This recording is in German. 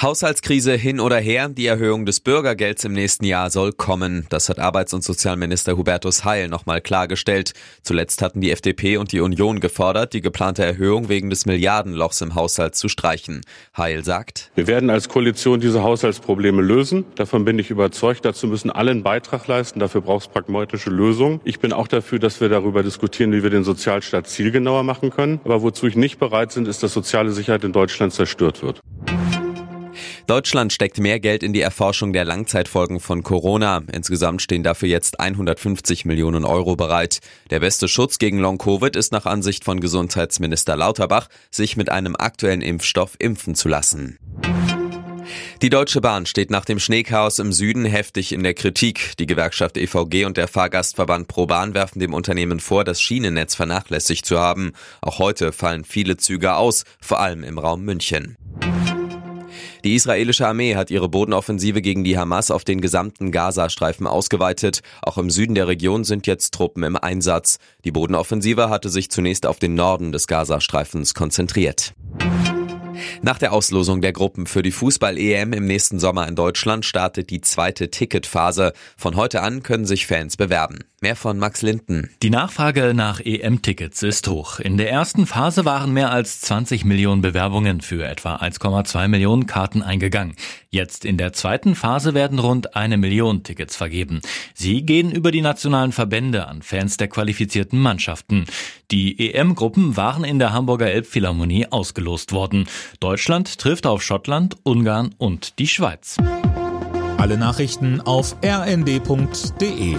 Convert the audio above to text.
Haushaltskrise hin oder her, die Erhöhung des Bürgergelds im nächsten Jahr soll kommen. Das hat Arbeits- und Sozialminister Hubertus Heil nochmal klargestellt. Zuletzt hatten die FDP und die Union gefordert, die geplante Erhöhung wegen des Milliardenlochs im Haushalt zu streichen. Heil sagt, Wir werden als Koalition diese Haushaltsprobleme lösen. Davon bin ich überzeugt. Dazu müssen alle einen Beitrag leisten. Dafür braucht es pragmatische Lösungen. Ich bin auch dafür, dass wir darüber diskutieren, wie wir den Sozialstaat zielgenauer machen können. Aber wozu ich nicht bereit bin, ist, dass soziale Sicherheit in Deutschland zerstört wird. Deutschland steckt mehr Geld in die Erforschung der Langzeitfolgen von Corona. Insgesamt stehen dafür jetzt 150 Millionen Euro bereit. Der beste Schutz gegen Long-Covid ist nach Ansicht von Gesundheitsminister Lauterbach, sich mit einem aktuellen Impfstoff impfen zu lassen. Die Deutsche Bahn steht nach dem Schneechaos im Süden heftig in der Kritik. Die Gewerkschaft EVG und der Fahrgastverband ProBahn werfen dem Unternehmen vor, das Schienennetz vernachlässigt zu haben. Auch heute fallen viele Züge aus, vor allem im Raum München. Die israelische Armee hat ihre Bodenoffensive gegen die Hamas auf den gesamten Gazastreifen ausgeweitet. Auch im Süden der Region sind jetzt Truppen im Einsatz. Die Bodenoffensive hatte sich zunächst auf den Norden des Gazastreifens konzentriert. Nach der Auslosung der Gruppen für die Fußball-EM im nächsten Sommer in Deutschland startet die zweite Ticketphase. Von heute an können sich Fans bewerben. Mehr von Max Linden. Die Nachfrage nach EM-Tickets ist hoch. In der ersten Phase waren mehr als 20 Millionen Bewerbungen für etwa 1,2 Millionen Karten eingegangen. Jetzt in der zweiten Phase werden rund eine Million Tickets vergeben. Sie gehen über die nationalen Verbände an Fans der qualifizierten Mannschaften. Die EM-Gruppen waren in der Hamburger Elbphilharmonie ausgelost worden. Deutschland trifft auf Schottland, Ungarn und die Schweiz. Alle Nachrichten auf rnd.de